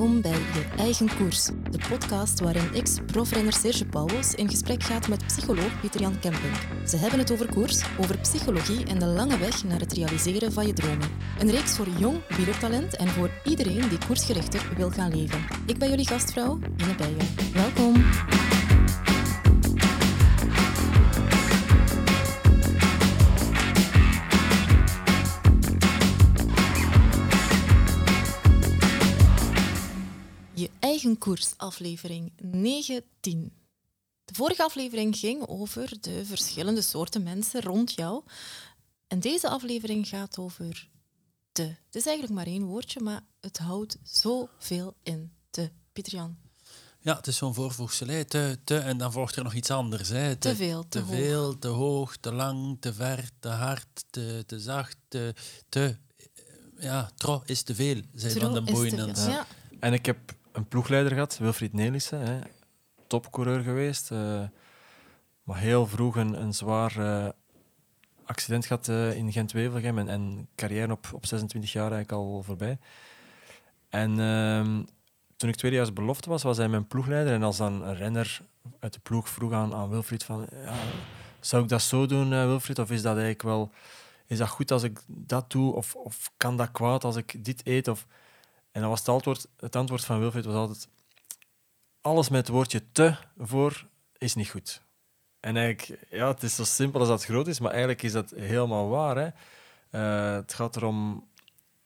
Welkom bij Je Eigen Koers, de podcast waarin ex-profrenner Serge Pauwels in gesprek gaat met psycholoog Pieter-Jan Kemping. Ze hebben het over koers, over psychologie en de lange weg naar het realiseren van je dromen. Een reeks voor jong wielertalent en voor iedereen die koersgerichter wil gaan leven. Ik ben jullie gastvrouw, Ine Bijen. Welkom. Eigen koers, aflevering 19. De vorige aflevering ging over de verschillende soorten mensen rond jou. En deze aflevering gaat over te. Het is eigenlijk maar één woordje, maar het houdt zoveel in. Te. Pieter-Jan. Ja, het is zo'n voorvoegsel. Hè. Te, te, en dan volgt er nog iets anders. Hè. Te veel, te te hoog. veel, te hoog, te lang, te ver, te hard, te, te zacht, te, te... Ja, tro is te veel, zei Van den Boeien. Ja. En ik heb een ploegleider gehad, Wilfried Nelissen, hè, topcoureur geweest. eh, maar heel vroeg een, zwaar eh, accident gehad eh, in Gent-Wevelgem en, en carrière op, op 26 jaar eigenlijk al voorbij. En ehm, toen ik tweedejaars belofte was, was hij mijn ploegleider. En als dan een renner uit de ploeg vroeg aan, aan Wilfried van... Ja, zou ik dat zo doen, Wilfried? Of is dat eigenlijk wel... Is dat goed als ik dat doe? Of, of kan dat kwaad als ik dit eet? Of... En dan was het antwoord, het antwoord van Wilfried was altijd... Alles met het woordje te voor is niet goed. En eigenlijk, ja, het is zo simpel als dat groot is, maar eigenlijk is dat helemaal waar. Hè? Eh, het gaat erom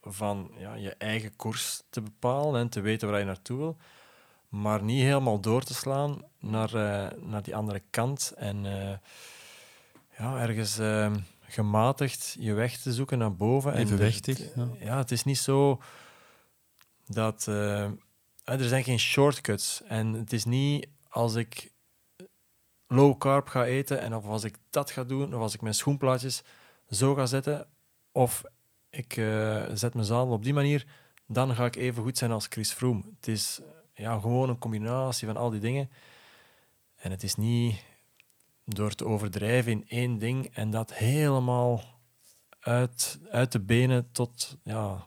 van ja, je eigen koers te bepalen en te weten waar je naartoe wil, maar niet helemaal door te slaan naar, eh, naar die andere kant en eh, ja, ergens gematigd je weg te zoeken naar boven. En Evenwichtig, het- ja. ja, het is niet zo dat eh, er zijn geen shortcuts en het is niet als ik low carb ga eten en of als ik dat ga doen of als ik mijn schoenplaatjes zo ga zetten of ik eh, zet mijn zadel op die manier, dan ga ik even goed zijn als Chris Froome. Het is ja, gewoon een combinatie van al die dingen. En het is niet door te overdrijven in één ding en dat helemaal uit, uit de benen tot, ja,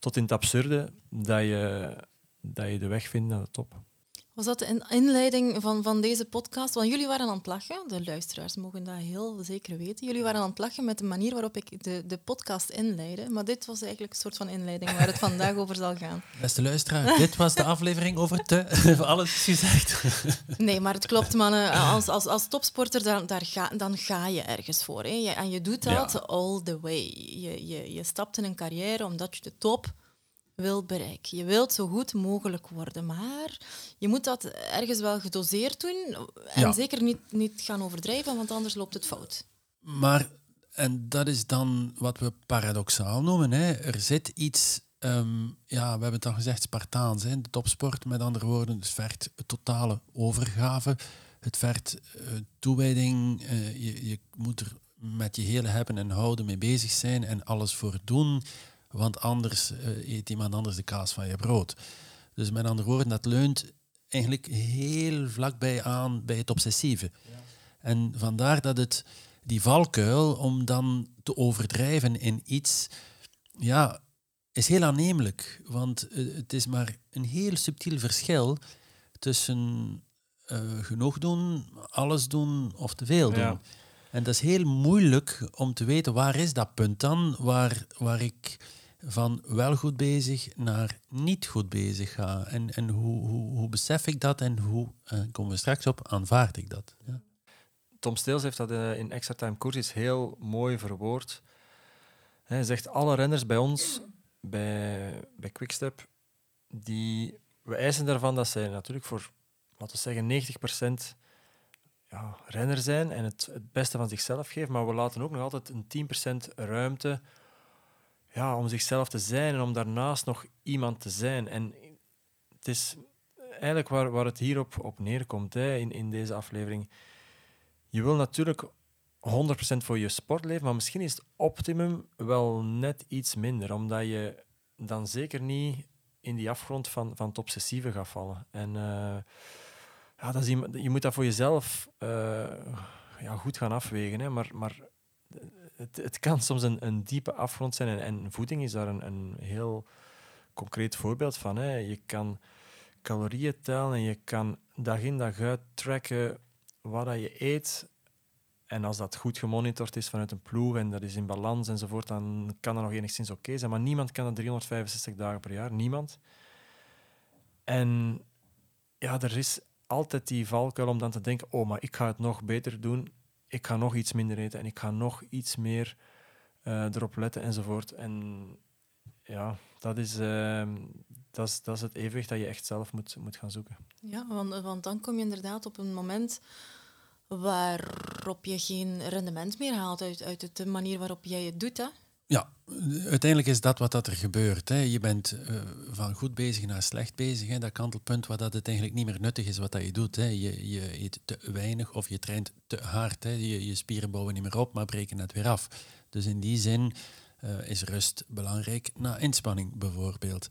tot in het absurde, dat je, dat je de weg vindt naar de top. Was dat de in- inleiding van, van deze podcast? Want jullie waren aan het lachen, de luisteraars mogen dat heel zeker weten. Jullie waren aan het lachen met de manier waarop ik de, de podcast inleidde. Maar dit was eigenlijk een soort van inleiding waar het vandaag over zal gaan. Beste luisteraar, dit was de aflevering over te. Alles is gezegd. Nee, maar het klopt, mannen. Als, als, als topsporter, dan, daar ga, dan ga je ergens voor. Hè. En je doet dat Ja. all the way. Je, je, je stapt in een carrière omdat je de top wil bereiken. Je wilt zo goed mogelijk worden, maar je moet dat ergens wel gedoseerd doen. En Ja. zeker niet, niet gaan overdrijven, want anders loopt het fout. Maar, en dat is dan wat we paradoxaal noemen. Hè. Er zit iets, ehm, ja, we hebben het al gezegd, Spartaans. Hè. De topsport, met andere woorden, het vergt totale overgave. Het vergt eh, toewijding. eh, je, je moet er met je hele hebben en houden mee bezig zijn en alles voor doen. Want anders eh, eet iemand anders de kaas van je brood. Dus met andere woorden, dat leunt eigenlijk heel vlakbij aan bij het obsessieve. En vandaar dat het die valkuil om dan te overdrijven in iets, ja, is heel aannemelijk. Want eh, het is maar een heel subtiel verschil tussen eh, genoeg doen, alles doen of te veel doen. Ja. En dat is heel moeilijk om te weten waar is dat punt dan, waar, waar ik van wel goed bezig naar niet goed bezig ga. En, en hoe, hoe, hoe besef ik dat en hoe, eh, komen we straks op, aanvaard ik dat. Ja. Tom Steels heeft dat eh, in Extra Time Courses heel mooi verwoord. Hij zegt, alle renners bij ons, bij, bij Quickstep, die, we eisen daarvan dat zij natuurlijk voor, laten we zeggen, 90% ja, renner zijn en het, het beste van zichzelf geven, maar we laten ook nog altijd een 10% ruimte ja, om zichzelf te zijn en om daarnaast nog iemand te zijn. En het is eigenlijk waar, waar het hier op, op neerkomt hè, in, in deze aflevering. Je wil natuurlijk 100% voor je sport leven, maar misschien is het optimum wel net iets minder, omdat je dan zeker niet in die afgrond van, van het obsessieve gaat vallen. En eh, ja, dat is je moet dat voor jezelf eh, ja, goed gaan afwegen, hè, maar, maar het, het kan soms een, een diepe afgrond zijn en, en voeding is daar een, een heel concreet voorbeeld van. Hè. Je kan calorieën tellen en je kan dag in dag uit tracken wat je eet. En als dat goed gemonitord is vanuit een ploeg en dat is in balans enzovoort, dan kan dat nog enigszins oké zijn. Maar niemand kan dat 365 dagen per jaar. Niemand. En ja, er is altijd die valkuil om dan te denken, oh, maar ik ga het nog beter doen. Ik ga nog iets minder eten en ik ga nog iets meer uh, erop letten enzovoort. En ja, dat is, uh, dat, is, dat het evenwicht dat je echt zelf moet, moet gaan zoeken. Ja, want, want dan kom je inderdaad op een moment waarop je geen rendement meer haalt uit, uit de manier waarop jij het doet. Hè? Ja, uiteindelijk is dat wat dat er gebeurt. Hè. Je bent uh, van goed bezig naar slecht bezig. Hè. Dat kantelpunt waar dat het eigenlijk niet meer nuttig is wat dat je doet. Hè. Je, je eet te weinig of je traint te hard. Hè. Je, je spieren bouwen niet meer op, maar breken het weer af. Dus in die zin uh, is rust belangrijk na inspanning bijvoorbeeld.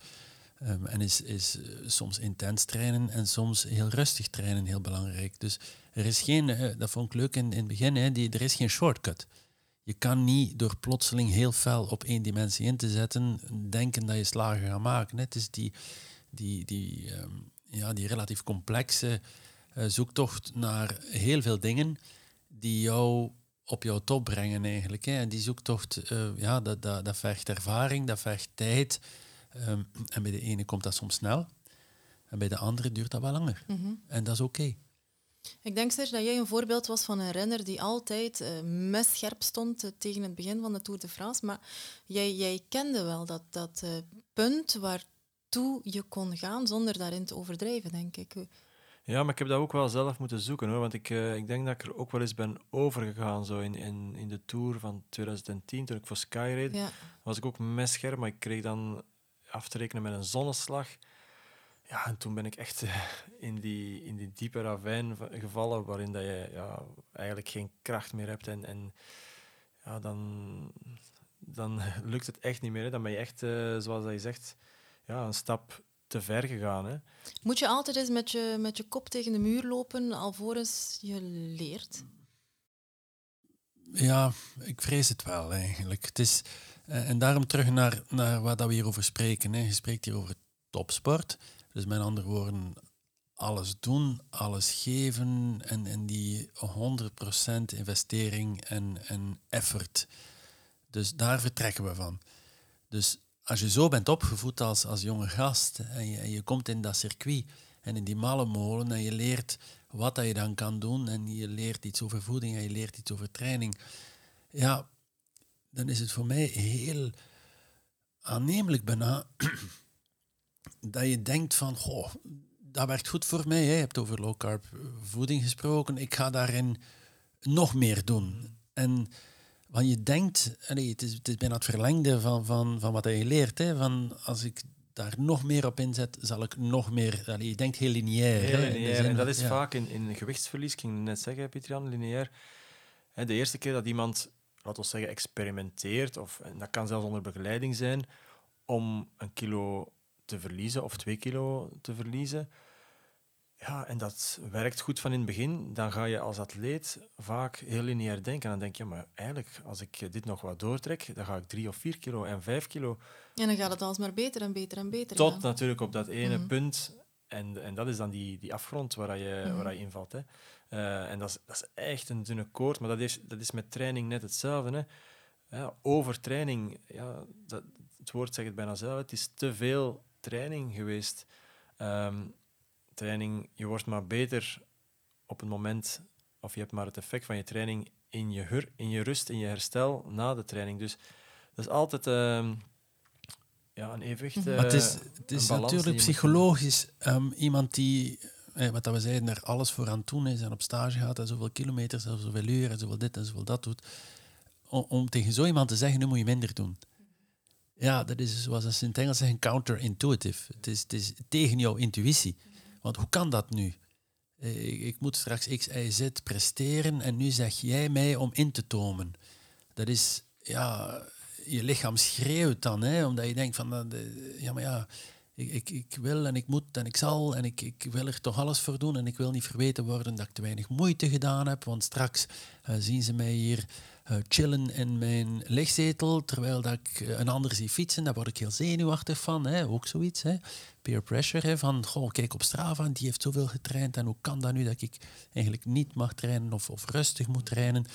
Um, en is, is uh, soms intens trainen en soms heel rustig trainen heel belangrijk. Dus er is geen, dat vond ik leuk in, in het begin, hè, die, er is geen shortcut. Je kan niet door plotseling heel fel op één dimensie in te zetten, denken dat je slagen gaat maken. Het is die, die, die, um, ja, die relatief complexe zoektocht naar heel veel dingen die jou op jouw top brengen eigenlijk. Hè. En die zoektocht, uh, ja, dat, dat, dat vergt ervaring, dat vergt tijd. Um, en bij de ene komt dat soms snel. En bij de andere duurt dat wel langer. Mm -hmm. En dat is oké. Okay. Ik denk, Serge, dat jij een voorbeeld was van een renner die altijd uh, messcherp stond uh, tegen het begin van de Tour de France. Maar jij, jij kende wel dat, dat uh, punt waartoe je kon gaan zonder daarin te overdrijven, denk ik. Ja, maar ik heb dat ook wel zelf moeten zoeken hoor. Want ik, ik denk dat ik er ook wel eens ben overgegaan. Zo in, in, in de tour van 2010, toen ik voor Sky reed, ja. was ik ook messcherp, maar ik kreeg dan af te rekenen met een zonneslag. Ja, en toen ben ik echt uh, in, die, in die diepe ravijn gevallen, waarin dat je ja, eigenlijk geen kracht meer hebt. En, en ja, dan, dan lukt het echt niet meer. Hè. Dan ben je echt, uh, zoals dat je zegt, ja, een stap te ver gegaan. Hè. Moet je altijd eens met je, met je kop tegen de muur lopen alvorens je leert? Ja, ik vrees het wel eigenlijk. Het is, uh, en daarom terug naar, naar wat we hierover spreken. Hè. Je spreekt hier over topsport. Dus met andere woorden, alles doen, alles geven en, en die 100% investering en, en effort. Dus daar vertrekken we van. Dus als je zo bent opgevoed als, als jonge gast en je, je komt in dat circuit en in die molen en je leert wat dat je dan kan doen en je leert iets over voeding en je leert iets over training, ja, dan is het voor mij heel aannemelijk bijna dat je denkt van, goh, dat werkt goed voor mij. Hè. Je hebt over low carb voeding gesproken. Ik ga daarin nog meer doen. En want je denkt, allee, het, is, het is bijna het verlengde van, van, van wat je leert. Hè, van als ik daar nog meer op inzet, zal ik nog meer... Allee, je denkt heel lineair. Heel lineair. en dat is vaak in, in gewichtsverlies, ik ging net zeggen, Pietrian, lineair. De eerste keer dat iemand, laten we zeggen, experimenteert, of en dat kan zelfs onder begeleiding zijn, om een kilo te verliezen of twee kilo te verliezen, ja, en dat werkt goed van in het begin. Dan ga je als atleet vaak heel lineair denken. En dan denk je, maar eigenlijk, als ik dit nog wat doortrek, dan ga ik drie of vier kilo en vijf kilo. En dan gaat het alsmaar beter en beter en beter. Tot natuurlijk op dat ene mm. punt. En, en dat is dan die, die afgrond waar je, mm. waar je invalt. Hè. Uh, en dat is, dat is echt een dunne koord. Maar dat is, dat is met training net hetzelfde. Hè. Ja, overtraining, ja, dat, het woord zegt het bijna zelf. Het is te veel training geweest. Um, training, je wordt maar beter op het moment, of je hebt maar het effect van je training in je, hur, in je rust, in je herstel na de training. Dus dat is altijd uh, ja, een evenwicht. Uh, maar het is, het is natuurlijk psychologisch um, iemand die, eh, wat we zeiden, er alles voor aan doen is en op stage gaat en zoveel kilometers en zoveel uur en zoveel dit en zoveel dat doet. Om, om tegen zo iemand te zeggen, nu moet je minder doen. Ja, dat is zoals ze in het Engels zeggen, counterintuitive. Het is, het is tegen jouw intuïtie. Want hoe kan dat nu? Eh, ik, moet straks X, Y, Z presteren en nu zeg jij mij om in te tomen. Dat is, ja, je lichaam schreeuwt dan, hè, omdat je denkt van, ja, maar ja, ik, ik, ik wil en ik moet en ik zal en ik, ik wil er toch alles voor doen en ik wil niet verweten worden dat ik te weinig moeite gedaan heb, want straks uh, zien ze mij hier eh, chillen in mijn lichtzetel, terwijl dat ik eh, een ander zie fietsen. Daar word ik heel zenuwachtig van. Hè? Ook zoiets. Hè? Peer pressure. Hè? Van, goh, kijk op Strava, die heeft zoveel getraind. En hoe kan dat nu dat ik eigenlijk niet mag trainen of, of rustig moet trainen?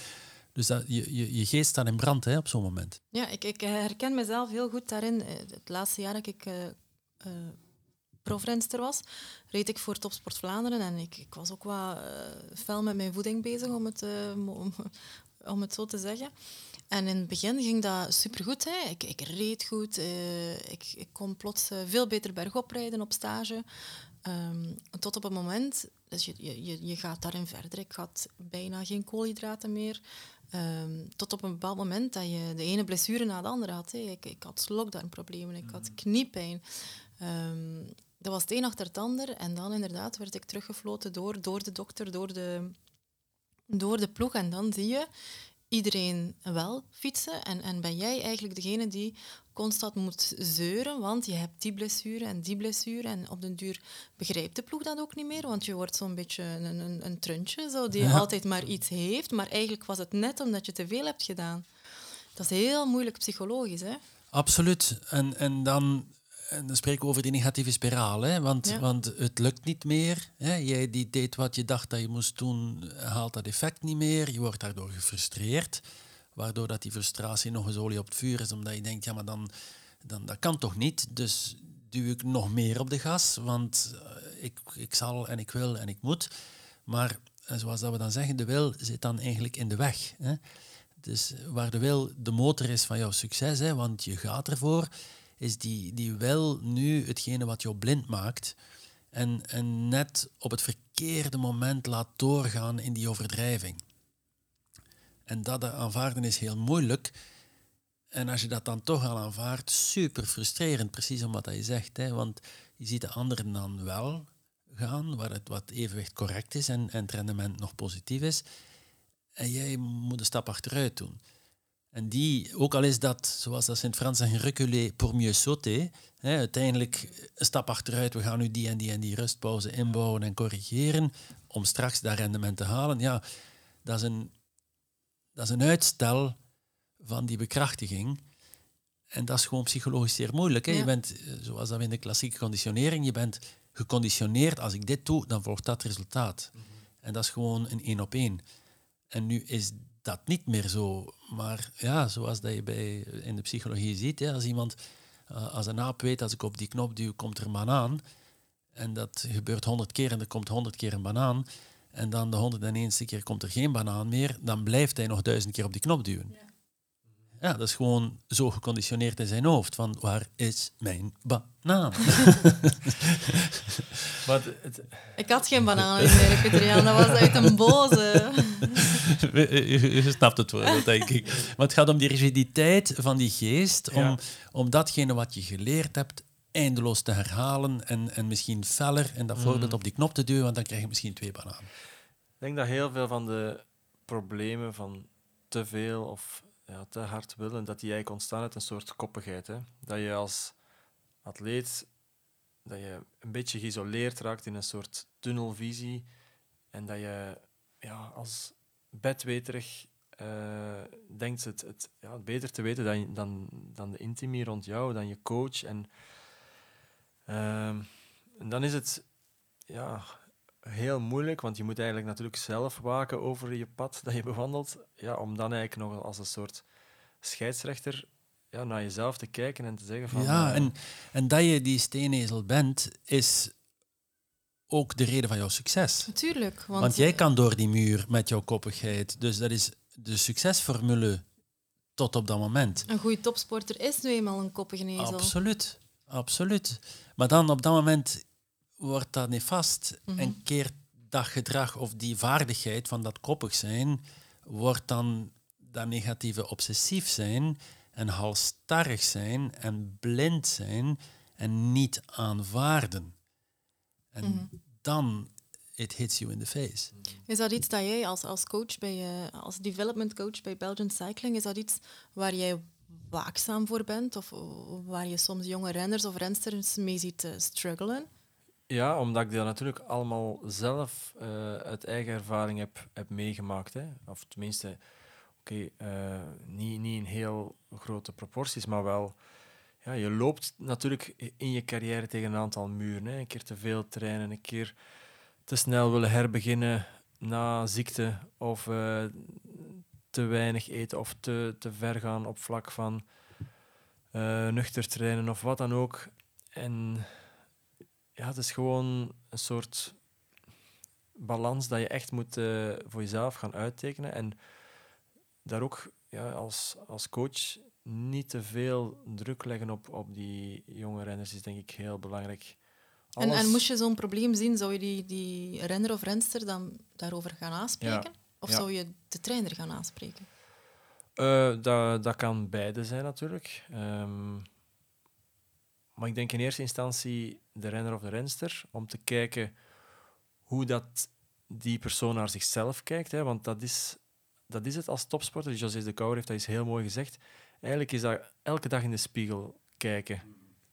Dus dat, je, je, je geest staat in brand hè, op zo'n moment. Ja, ik, ik herken mezelf heel goed daarin. Het laatste jaar dat ik uh, profrenster was, reed ik voor Topsport Vlaanderen en ik, ik was ook wat uh, fel met mijn voeding bezig, om het, uh, om, het zo te zeggen. En in het begin ging dat supergoed. Hè. Ik, ik reed goed, uh, ik, ik kon plots veel beter bergop rijden op stage. Um, tot op het moment, dus je, je, je gaat daarin verder. Ik had bijna geen koolhydraten meer. Um, tot op een bepaald moment dat je de ene blessure na de andere had. Hè. Ik, ik had slokdarmproblemen, ik had kniepijn. Um, dat was het een achter het ander. En dan inderdaad werd ik teruggefloten door, door de dokter, door de, door de ploeg. En dan zie je iedereen wel fietsen. En, en ben jij eigenlijk degene die constant moet zeuren, want je hebt die blessure en die blessure. En op den duur begrijpt de ploeg dat ook niet meer, want je wordt zo'n beetje een, een, een truntje, zo, die altijd maar iets heeft. Maar eigenlijk was het net omdat je te veel hebt gedaan. Dat is heel moeilijk psychologisch, hè? Absoluut. En, en dan en dan spreken we over die negatieve spiraal. Hè? Want, want het lukt niet meer. Hè? Jij die deed wat je dacht dat je moest doen, haalt dat effect niet meer. Je wordt daardoor gefrustreerd. Waardoor dat die frustratie nog eens olie op het vuur is. Omdat je denkt, ja, maar dan, dan dat kan toch niet. Dus duw ik nog meer op de gas. Want eh, ik, ik zal en ik wil en ik moet. Maar eh, zoals dat we dan zeggen, de wil zit dan eigenlijk in de weg. Hè? Dus waar de wil de motor is van jouw succes, hè? want je gaat ervoor is die, die wel nu hetgene wat jou blind maakt en, en net op het verkeerde moment laat doorgaan in die overdrijving. En dat aanvaarden is heel moeilijk. En als je dat dan toch al aanvaardt, super frustrerend, precies om wat je zegt. Hè? Want je ziet de anderen dan wel gaan, waar het wat evenwicht correct is en, en het rendement nog positief is. En jij moet een stap achteruit doen. En die, ook al is dat, zoals dat ze in het Frans zeggen, reculer pour mieux sauter, hè, uiteindelijk een stap achteruit, we gaan nu die en die en die rustpauze inbouwen en corrigeren om straks dat rendement te halen. Ja, dat is een, dat is een uitstel van die bekrachtiging. En dat is gewoon psychologisch zeer moeilijk. Hè? Je bent, eh, zoals dat in de klassieke conditionering, je bent geconditioneerd. Als ik dit doe, dan volgt dat resultaat. Mhm. En dat is gewoon een één op één. En nu is dat niet meer zo. Maar ja, zoals dat je bij, in de psychologie ziet, ja, als iemand, uh, als een aap weet, als ik op die knop duw, komt er een banaan. En dat gebeurt honderd keer en er komt honderd keer een banaan. En dan de honderd en keer komt er geen banaan meer. Dan blijft hij nog duizend keer op die knop duwen. Ja, dat is gewoon zo geconditioneerd in zijn hoofd. Van, waar is mijn banaan? het... Ik had geen banaan meer, Petriaan. Dat was uit een boze. je, snapt het wel, denk ik. Maar het gaat om die rigiditeit van die geest. Om, om datgene wat je geleerd hebt eindeloos te herhalen. En, en misschien feller en dat voorbeeld mm. op die knop te duwen. Want dan krijg je misschien twee bananen. Ik denk dat heel veel van de problemen van te veel of ja, te hard willen, dat die eigenlijk ontstaan uit een soort koppigheid. Hè? Dat je als atleet dat je een beetje geïsoleerd raakt in een soort tunnelvisie en dat je ja, als bedweterig uh, denkt het, het, ja, beter te weten dan, dan, dan de intimie rond jou, dan je coach. En, uh, en dan is het ja, heel moeilijk, want je moet eigenlijk natuurlijk zelf waken over je pad dat je bewandelt, ja, om dan eigenlijk nog als een soort scheidsrechter ja, naar jezelf te kijken en te zeggen van... Ja, uh, en, en dat je die steenezel bent, is ook de reden van jouw succes. Natuurlijk. Want, want jij kan door die muur met jouw koppigheid. Dus dat is de succesformule tot op dat moment. Een goede topsporter is nu eenmaal een koppige ezel. Absoluut, absoluut. Maar dan op dat moment wordt dat nefast mm en keert dat gedrag of die vaardigheid van dat koppig zijn, wordt dan dat negatieve obsessief zijn en halstarrig zijn en blind zijn en niet aanvaarden. En mhm. dan it hits you in the face. Is dat iets dat jij als, als coach bij, uh, als development coach bij Belgian Cycling, is dat iets waar jij waakzaam voor bent of waar je soms jonge renners of rensters mee ziet uh, struggelen? Ja, omdat ik dat natuurlijk allemaal zelf uh, uit eigen ervaring heb, heb meegemaakt. Hè. Of tenminste, Oké, eh, niet, niet in heel grote proporties, maar wel... Ja, je loopt natuurlijk in je carrière tegen een aantal muren. Hè. Een keer te veel trainen, een keer te snel willen herbeginnen na ziekte of eh, te weinig eten of te, te ver gaan op vlak van nuchter trainen of wat dan ook. En ja, het is gewoon een soort balans dat je echt moet uh, voor jezelf gaan uittekenen. En daar ook ja, als, als coach niet te veel druk leggen op, op die jonge renners is denk ik heel belangrijk. En, en moest je zo'n probleem zien, zou je die, die renner of renster dan daarover gaan aanspreken? Of zou je de trainer gaan aanspreken? Uh, dat, dat kan beide zijn natuurlijk. Um, maar ik denk in eerste instantie de renner of de renster, om te kijken hoe dat die persoon naar zichzelf kijkt. Hè, want dat is, dat is het als topsporter. Dus José de Kouwer heeft dat is heel mooi gezegd. Eigenlijk is dat elke dag in de spiegel kijken.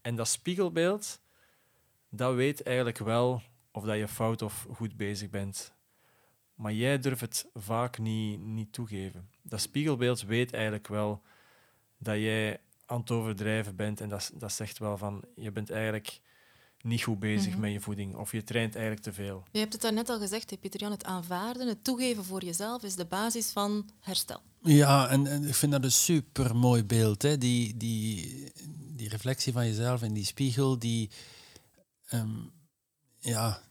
En dat spiegelbeeld, dat weet eigenlijk wel of dat je fout of goed bezig bent. Maar jij durft het vaak niet, niet toegeven. Dat spiegelbeeld weet eigenlijk wel dat jij aan het overdrijven bent. En dat, dat zegt wel van, je bent eigenlijk niet goed bezig mhm. met je voeding. Of je traint eigenlijk te veel. Je hebt het daarnet al gezegd, Pieter-Jan. Het aanvaarden, het toegeven voor jezelf is de basis van herstel. Ja, en, en ik vind dat een super mooi beeld. Hè? Die, die, die reflectie van jezelf en die spiegel die, ehm, ja,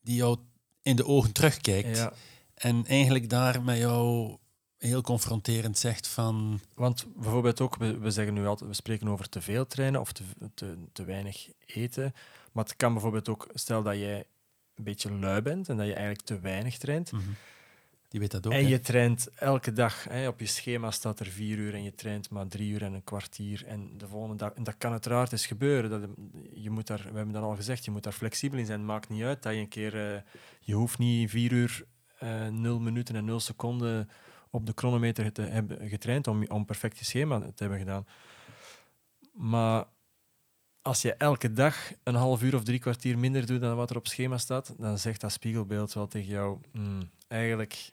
die jou in de ogen terugkijkt. Ja. En eigenlijk daar met jou heel confronterend zegt van... Want bijvoorbeeld ook, we, we zeggen nu altijd, we spreken over te veel trainen of te, te, te weinig eten. Maar het kan bijvoorbeeld ook, stel dat jij een beetje lui bent en dat je eigenlijk te weinig traint. Mhm. Die weet dat ook. En je traint elke dag. Hè, op je schema staat er vier uur en je traint maar drie uur en een kwartier. En de volgende dag, en dat kan uiteraard eens gebeuren. Dat, je moet daar, we hebben dat al gezegd, je moet daar flexibel in zijn. Het maakt niet uit dat je een keer, uh, je hoeft niet vier uur, uh, nul minuten en nul seconden op de chronometer te hebben getraind om, om perfect je schema te hebben gedaan. Maar als je elke dag een half uur of drie kwartier minder doet dan wat er op schema staat, dan zegt dat spiegelbeeld wel tegen jou: mm, eigenlijk,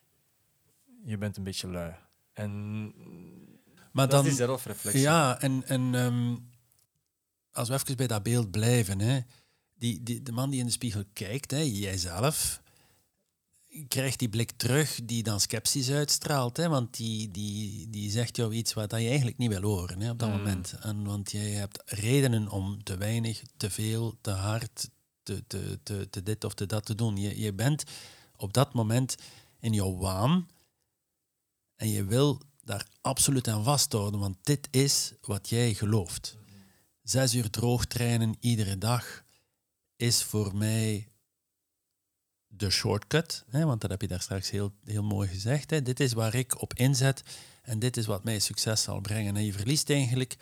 je bent een beetje lui. En maar dat dan, is die zelfreflectie. Ja, en, en um, als we even bij dat beeld blijven, hè, die, die, de man die in de spiegel kijkt, hè, jijzelf, krijgt die blik terug die dan sceptisch uitstraalt. Hè? Want die, die, die zegt jou iets wat je eigenlijk niet wil horen hè, op dat mm. moment. En, want jij hebt redenen om te weinig, te veel, te hard, te, te, te, te dit of te dat te doen. Je, je bent op dat moment in jouw waan en je wil daar absoluut aan vasthouden, want dit is wat jij gelooft. Zes uur droog trainen iedere dag is voor mij de shortcut, hè, want dat heb je daar straks heel, heel mooi gezegd. Hè. Dit is waar ik op inzet en dit is wat mij succes zal brengen. En je verliest eigenlijk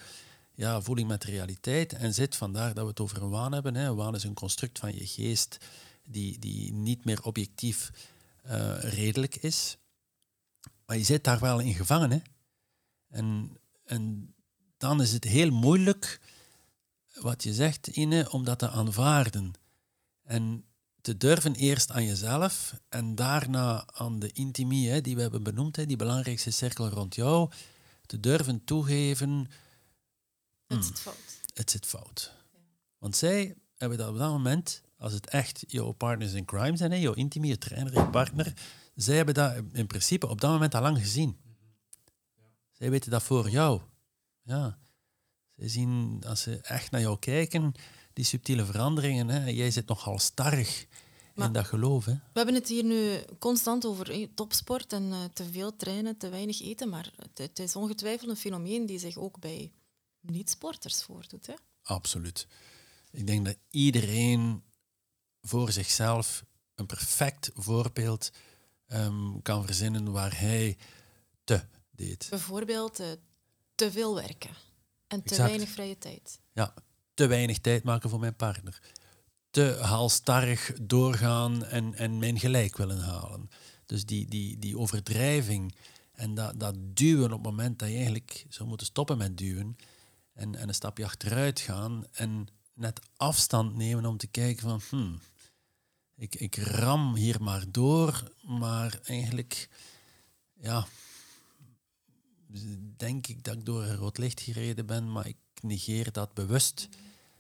ja, voeling met realiteit en zit vandaar dat we het over een waan hebben. Hè. Een waan is een construct van je geest die, die niet meer objectief uh, redelijk is. Maar je zit daar wel in gevangen. Hè. En, en dan is het heel moeilijk, wat je zegt, Ine, om dat te aanvaarden. En te durven eerst aan jezelf en daarna aan de intimie hè, die we hebben benoemd, hè, die belangrijkste cirkel rond jou, te durven toegeven. Het zit fout. Het zit fout. Want zij hebben dat op dat moment, als het echt jouw partners in crime zijn, hè, jouw intimie, je trainer, je partner, zij hebben dat in principe op dat moment al lang gezien. Zij weten dat voor jou. Ja. Zij zien, als ze echt naar jou kijken, die subtiele veranderingen. Hè. Jij zit nogal starrig in dat geloof. Hè. We hebben het hier nu constant over topsport en uh, te veel trainen, te weinig eten. Maar het, het, is ongetwijfeld een fenomeen die zich ook bij niet-sporters voordoet. Hè? Absoluut. Ik denk dat iedereen voor zichzelf een perfect voorbeeld um, kan verzinnen waar hij te deed. Bijvoorbeeld uh, te veel werken en te weinig vrije tijd. Ja, te weinig tijd maken voor mijn partner. Te halstarrig doorgaan en, en mijn gelijk willen halen. Dus die, die, die overdrijving en dat, dat duwen op het moment dat je eigenlijk zou moeten stoppen met duwen en, en een stapje achteruit gaan en net afstand nemen om te kijken van hmm, ik, ik ram hier maar door, maar eigenlijk ja, denk ik dat ik door een rood licht gereden ben, maar ik negeer dat bewust.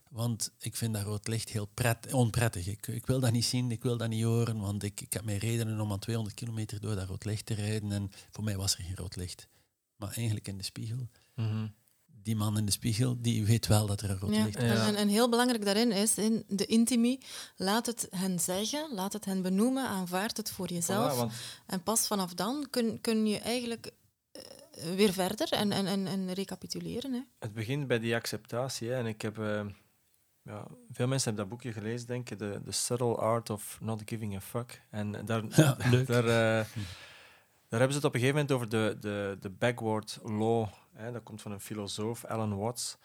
Want ik vind dat rood licht heel pret, onprettig. Ik, ik wil dat niet zien, ik wil dat niet horen, want ik, ik heb mijn redenen om aan 200 kilometer door dat rood licht te rijden. En voor mij was er geen rood licht. Maar eigenlijk in de spiegel. Mhm. Die man in de spiegel, die weet wel dat er een rood Ja, licht is. Ja. En, en, heel belangrijk daarin is, in de intimie, laat het hen zeggen, laat het hen benoemen, aanvaard het voor jezelf. Voilà, want En pas vanaf dan kun, kun je eigenlijk eh, weer verder en, en, en, en recapituleren. Hè. het begint bij die acceptatie. Hè. En ik heb... eh, ja, veel mensen hebben dat boekje gelezen, denk ik. The, the Subtle Art of Not Giving a Fuck. En daar, Ja, daar, eh, daar hebben ze het op een gegeven moment over de, de, de backward law. Hè. Dat komt van een filosoof, Alan Watts.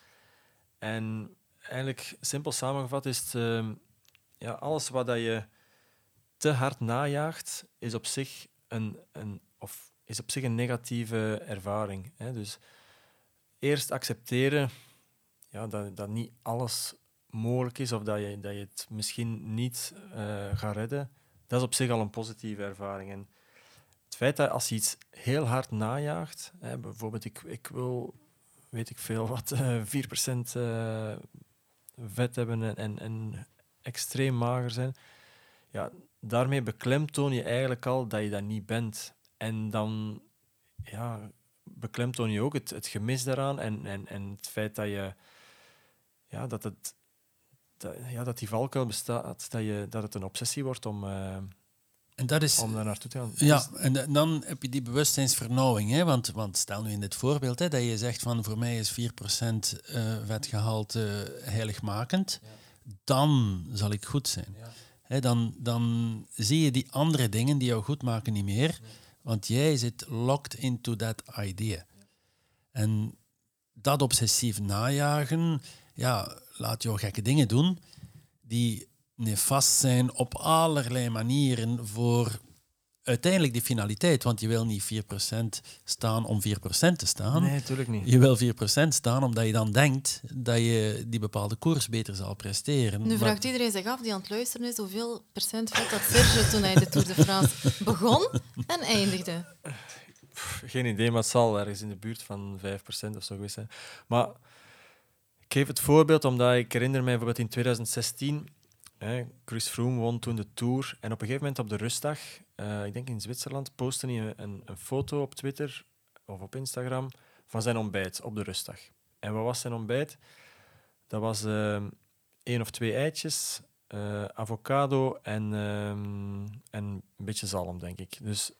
En eigenlijk, simpel samengevat, is het... ehm, ja, alles wat dat je te hard najaagt, is op zich een, een, of is op zich een negatieve ervaring. Hè. Dus eerst accepteren ja, dat, dat niet alles mogelijk is of dat je, dat je het misschien niet eh, gaat redden, dat is op zich al een positieve ervaring. En het feit dat als je iets heel hard najaagt, hè, bijvoorbeeld ik, ik wil, weet ik veel wat, eh 4% eh, vet hebben en, en, en extreem mager zijn, ja, daarmee beklemtoon je eigenlijk al dat je dat niet bent. En dan ja, beklemtoon je ook het, het gemis daaraan en, en, en het feit dat je ja, dat, het, dat, ja, dat die valkuil bestaat, dat, je, dat het een obsessie wordt om, eh, En dat is... om daar naartoe te gaan. Ja, en da- dan heb je die bewustzijnsvernauwing. Hè? Want, want stel nu in dit voorbeeld hè, dat je zegt van voor mij is 4% eh vetgehalte heiligmakend, dan zal ik goed zijn. Hè, dan, dan zie je die andere dingen die jou goed maken niet meer, want jij zit locked into that idea. En dat obsessief najagen, ja, laat jou gekke dingen doen die nefast zijn op allerlei manieren voor uiteindelijk die finaliteit. Want je wil niet 4% staan om 4% te staan. Nee, natuurlijk niet. Je wil 4% staan omdat je dan denkt dat je die bepaalde koers beter zal presteren. Nu Maar- vraagt iedereen zich af die aan het luisteren is hoeveel procent vet dat Serge toen hij de Tour de France begon en eindigde. Geen idee, maar het zal ergens in de buurt van 5% of zo geweest zijn. Maar geef het voorbeeld omdat ik herinner mij bijvoorbeeld in 2016, hè, Chris Froome won toen de Tour en op een gegeven moment op de rustdag, eh, ik denk in Zwitserland, postte hij een, een, foto op Twitter of op Instagram van zijn ontbijt op de rustdag. En wat was zijn ontbijt? Dat was eh, één of twee eitjes, eh, avocado en, en een beetje zalm, denk ik. Dus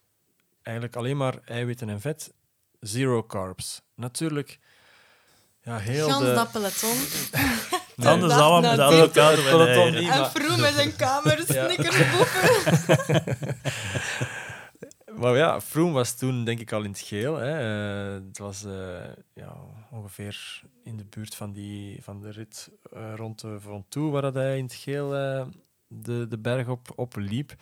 eigenlijk alleen maar eiwitten en vet, zero carbs. Natuurlijk, ja, heel Gans de... dat peloton. Nee, Anders dat met dit- elkaar dat peloton beneden. niet. En Froome in zijn kamer, Ja. snickersboeken. Maar ja, Froome was toen denk ik al in het geel. Hè. Eh, het was eh, ja, ongeveer in de buurt van, die, van de rit eh, rond de Ventoux, waar dat hij in het geel de, de berg op, op liep.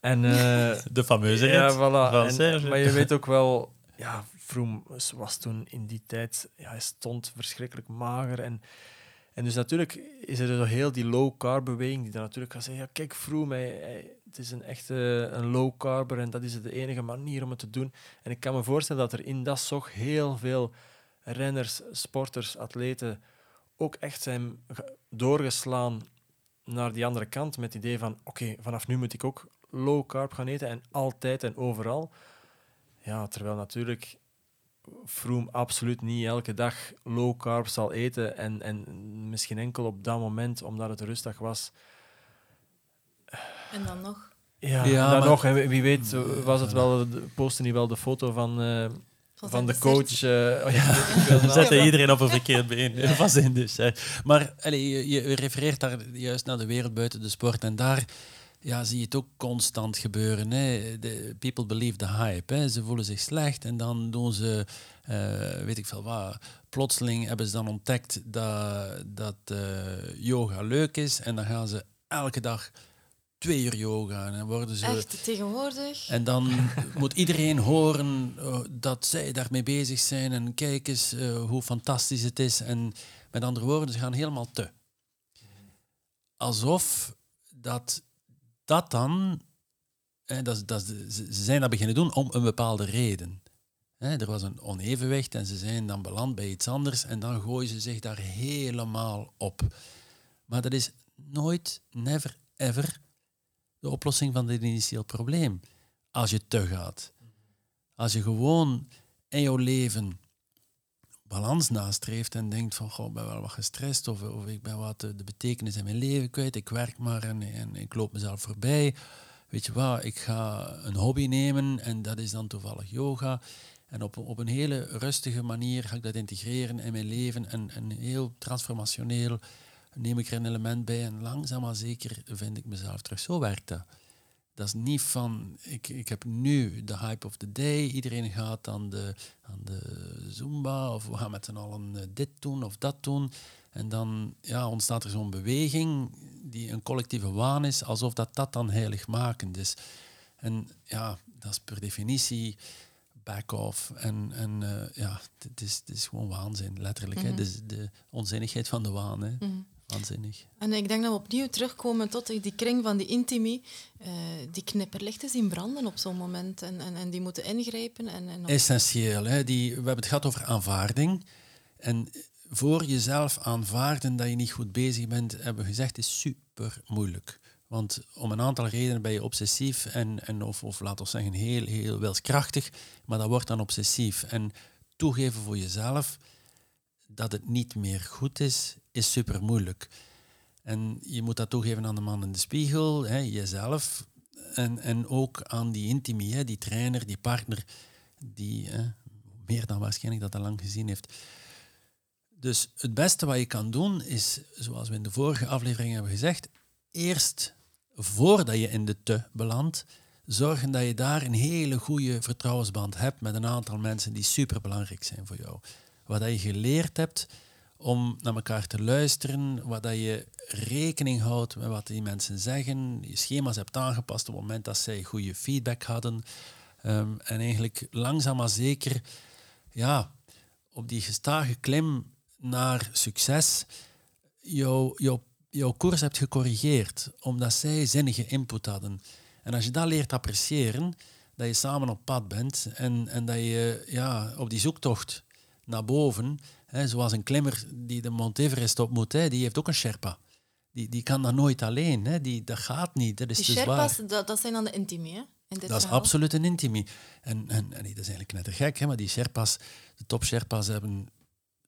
En, eh, De fameuze ja, rit voilà. van En- Serge. maar je weet ook wel, ja, Froome was, toen in die tijd, ja, stond verschrikkelijk mager. En, en dus natuurlijk is er zo heel die low-carb beweging die dan natuurlijk gaat zeggen, ja, kijk Froome, hij, het is een echte een low-carber en dat is de enige manier om het te doen. En ik kan me voorstellen dat er in dat zog heel veel renners, sporters, atleten ook echt zijn ge- doorgeslaan naar die andere kant met het idee van oké, vanaf nu moet ik ook low carb gaan eten en altijd en overal. Ja, terwijl natuurlijk Froome absoluut niet elke dag low carb zal eten en, en misschien enkel op dat moment, omdat het rustig was. En dan nog. Ja, Ja, dan maar- nog, en wie weet, was het wel, postte niet wel de foto van, eh, Van van de coach. eh, oh ja, We zetten iedereen op een verkeerd been. Ja, was in dus. Hè. Maar allee, je, je refereert daar juist naar de wereld buiten de sport. En daar ja, zie je het ook constant gebeuren. Hè. De people believe the hype. Hè. Ze voelen zich slecht en dan doen ze, eh, weet ik veel wat. Plotseling hebben ze dan ontdekt dat, dat eh, yoga leuk is. En dan gaan ze elke dag twee uur yoga. En worden ze... Echt, tegenwoordig. En dan moet iedereen horen eh, dat zij daarmee bezig zijn. En kijk eens hoe fantastisch het is. En met andere woorden, ze gaan helemaal te. Alsof dat, dat dan... eh, dat, ze zijn dat beginnen doen om een bepaalde reden. Hè, er was een onevenwicht en ze zijn dan beland bij iets anders en dan gooien ze zich daar helemaal op. Maar dat is nooit, never, ever de oplossing van dit initieel probleem. Als je te gaat. Als je gewoon in jouw leven balans nastreeft en denkt van, goh, ik ben wel wat gestrest of, of ik ben wat de, de betekenis in mijn leven kwijt, ik werk maar en, en ik loop mezelf voorbij. Weet je wat, ik ga een hobby nemen en dat is dan toevallig yoga. En op, op een hele rustige manier ga ik dat integreren in mijn leven en, en heel transformationeel neem ik er een element bij en langzaam maar zeker vind ik mezelf terug. Zo werkt dat. Dat is niet van, ik, ik heb nu de hype of the day, iedereen gaat aan de, aan de Zumba of we gaan met z'n allen eh, dit doen of dat doen. En dan ja, ontstaat er zo'n beweging die een collectieve waan is, alsof dat, dat dan heiligmakend is. En ja, dat is per definitie back-off. En, en uh, ja, het is, het is gewoon waanzin, letterlijk. Mm -hmm. hè. Mhm. Dus de onzinnigheid van de waan. Hè. Mhm. Waanzinnig. En ik denk dat we opnieuw terugkomen tot die kring van die intimie, uh, die knipperlicht te zien branden op zo'n moment. En, en, en die moeten ingrijpen. En, en Essentieel. Hè? Die, we hebben het gehad over aanvaarding. En voor jezelf aanvaarden dat je niet goed bezig bent, hebben we gezegd, is super moeilijk. Want om een aantal redenen ben je obsessief en, en of, of laten we zeggen heel, heel wilskrachtig, maar dat wordt dan obsessief. En toegeven voor jezelf dat het niet meer goed is, is super moeilijk. En je moet dat toegeven aan de man in de spiegel, hè, jezelf, en, en ook aan die intimie, die trainer, die partner, die hè, meer dan waarschijnlijk dat al lang gezien heeft. Dus het beste wat je kan doen is, zoals we in de vorige aflevering hebben gezegd, eerst voordat je in de te belandt, zorgen dat je daar een hele goede vertrouwensband hebt met een aantal mensen die superbelangrijk zijn voor jou. Wat je geleerd hebt om naar elkaar te luisteren, wat dat je rekening houdt met wat die mensen zeggen, je schema's hebt aangepast op het moment dat zij goede feedback hadden. Um, en eigenlijk langzaam maar zeker ja, op die gestage klim naar succes jouw, jouw, jouw koers hebt gecorrigeerd, omdat zij zinnige input hadden. En als je dat leert appreciëren, dat je samen op pad bent en, en dat je ja, op die zoektocht naar boven, hè, zoals een klimmer die de Mount Everest op moet, hè, die heeft ook een Sherpa. Die, die kan dat nooit alleen, hè. Die, dat gaat niet. Dat is die te Sherpa's, dat, dat zijn dan de intimie, hè? In dit Dat is verhaal. absoluut een intimie. En, en, en nee, dat is eigenlijk net te gek, hè, maar die Sherpa's, de top Sherpa's hebben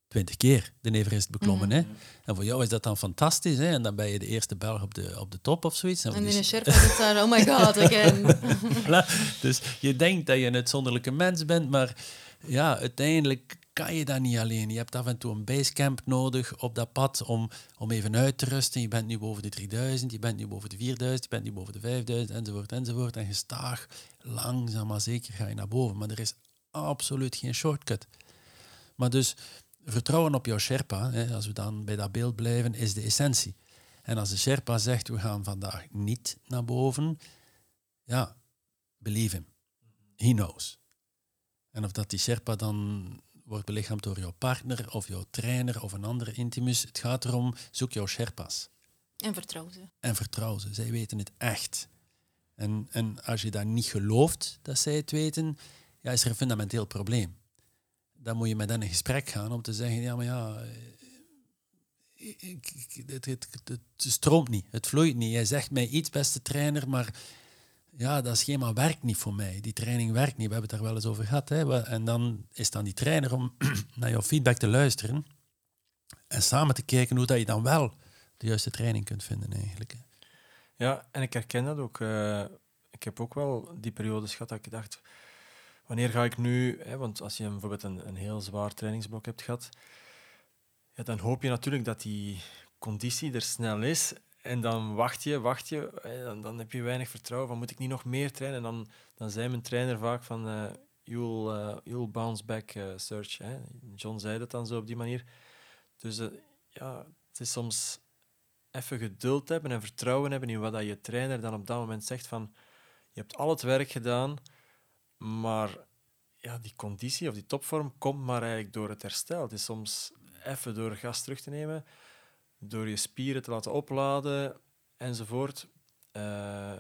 twintig keer de Everest beklommen. Mhm. hè. En voor jou is dat dan fantastisch. Hè? En dan ben je de eerste Belg op de, op de top of zoiets. voor En die die Sherpa zit daar, oh my god, again. Voilà. Dus je denkt dat je een uitzonderlijke mens bent, maar ja, uiteindelijk kan je dat niet alleen. Je hebt af en toe een basecamp nodig op dat pad om, om even uit te rusten. Je bent nu boven de 3000, je bent nu boven de 4000, je bent nu boven de 5000, enzovoort, enzovoort. En gestaag, langzaam maar zeker ga je naar boven. Maar er is absoluut geen shortcut. Maar dus vertrouwen op jouw Sherpa, hè, als we dan bij dat beeld blijven, is de essentie. En als de Sherpa zegt, we gaan vandaag niet naar boven, ja, believe him. He knows. En of dat die Sherpa dan wordt belichaamd door jouw partner of jouw trainer of een andere intimus, het gaat erom, zoek jouw Sherpa's En vertrouw ze. en vertrouw ze. Zij weten het echt. En, en als je dat niet gelooft dat zij het weten, ja, is er een fundamenteel probleem. Dan moet je met hen in gesprek gaan om te zeggen, ja, maar ja, eh, het, het, het stroomt niet, het vloeit niet. Jij zegt mij iets, beste trainer, maar ja, dat schema werkt niet voor mij. Die training werkt niet. We hebben het daar wel eens over gehad. Hè. En dan is dan die trainer om naar jouw feedback te luisteren en samen te kijken hoe dat je dan wel de juiste training kunt vinden eigenlijk. Ja, en ik herken dat ook. eh, ik heb ook wel die periodes gehad dat ik dacht, wanneer ga ik nu... Hè, want als je bijvoorbeeld een, een heel zwaar trainingsblok hebt gehad, ja, dan hoop je natuurlijk dat die conditie er snel is. En dan wacht je, wacht je. hè, Dan, dan heb je weinig vertrouwen van, moet ik niet nog meer trainen? En dan, dan zei mijn trainer vaak van, eh, you'll, eh, you'll bounce back, eh, Search. John zei dat dan zo op die manier. Dus eh, ja, het is soms even geduld hebben en vertrouwen hebben in wat dat je trainer dan op dat moment zegt van je hebt al het werk gedaan, maar ja, die conditie of die topvorm komt maar eigenlijk door het herstel. Het is soms even door gas terug te nemen, door je spieren te laten opladen enzovoort. Eh,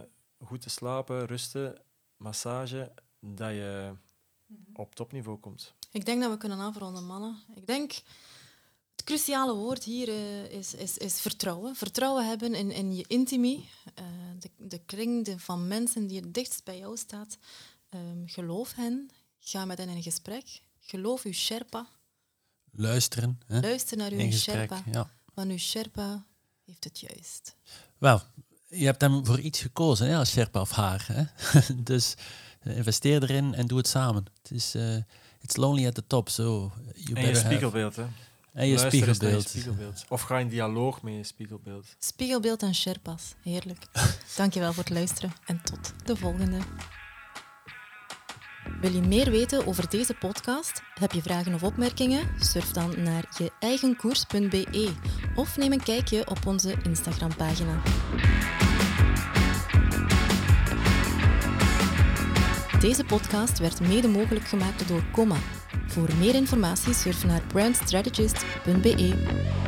goed te slapen, rusten, massage, dat je op topniveau komt. Ik denk dat we kunnen afronden, mannen. Ik denk, het cruciale woord hier eh, is, is, is vertrouwen. Vertrouwen hebben in, in je intimie, eh, de, de kring de, van mensen die het dichtst bij jou staat. Ehm, geloof hen, ga met hen in gesprek. Geloof uw Sherpa, Luisteren. Hè? luister naar uw In gesprek. Sherpa, Ja. Want uw Sherpa heeft het juist. Wel, je hebt hem voor iets gekozen hè, als Sherpa of haar. Hè? dus eh, investeer erin en doe het samen. Het is eh, it's lonely at the top, so you En je have- spiegelbeeld, hè. En je spiegelbeeld. spiegelbeeld. Of ga in dialoog met je spiegelbeeld. Spiegelbeeld en Sherpas, heerlijk. Dankjewel voor het luisteren en tot de volgende. Wil je meer weten over deze podcast? Heb je vragen of opmerkingen? Surf dan naar je eigenkoers.be of neem een kijkje op onze Instagram-pagina. Deze podcast werd mede mogelijk gemaakt door Comma. Voor meer informatie surf naar brandstrategist.be.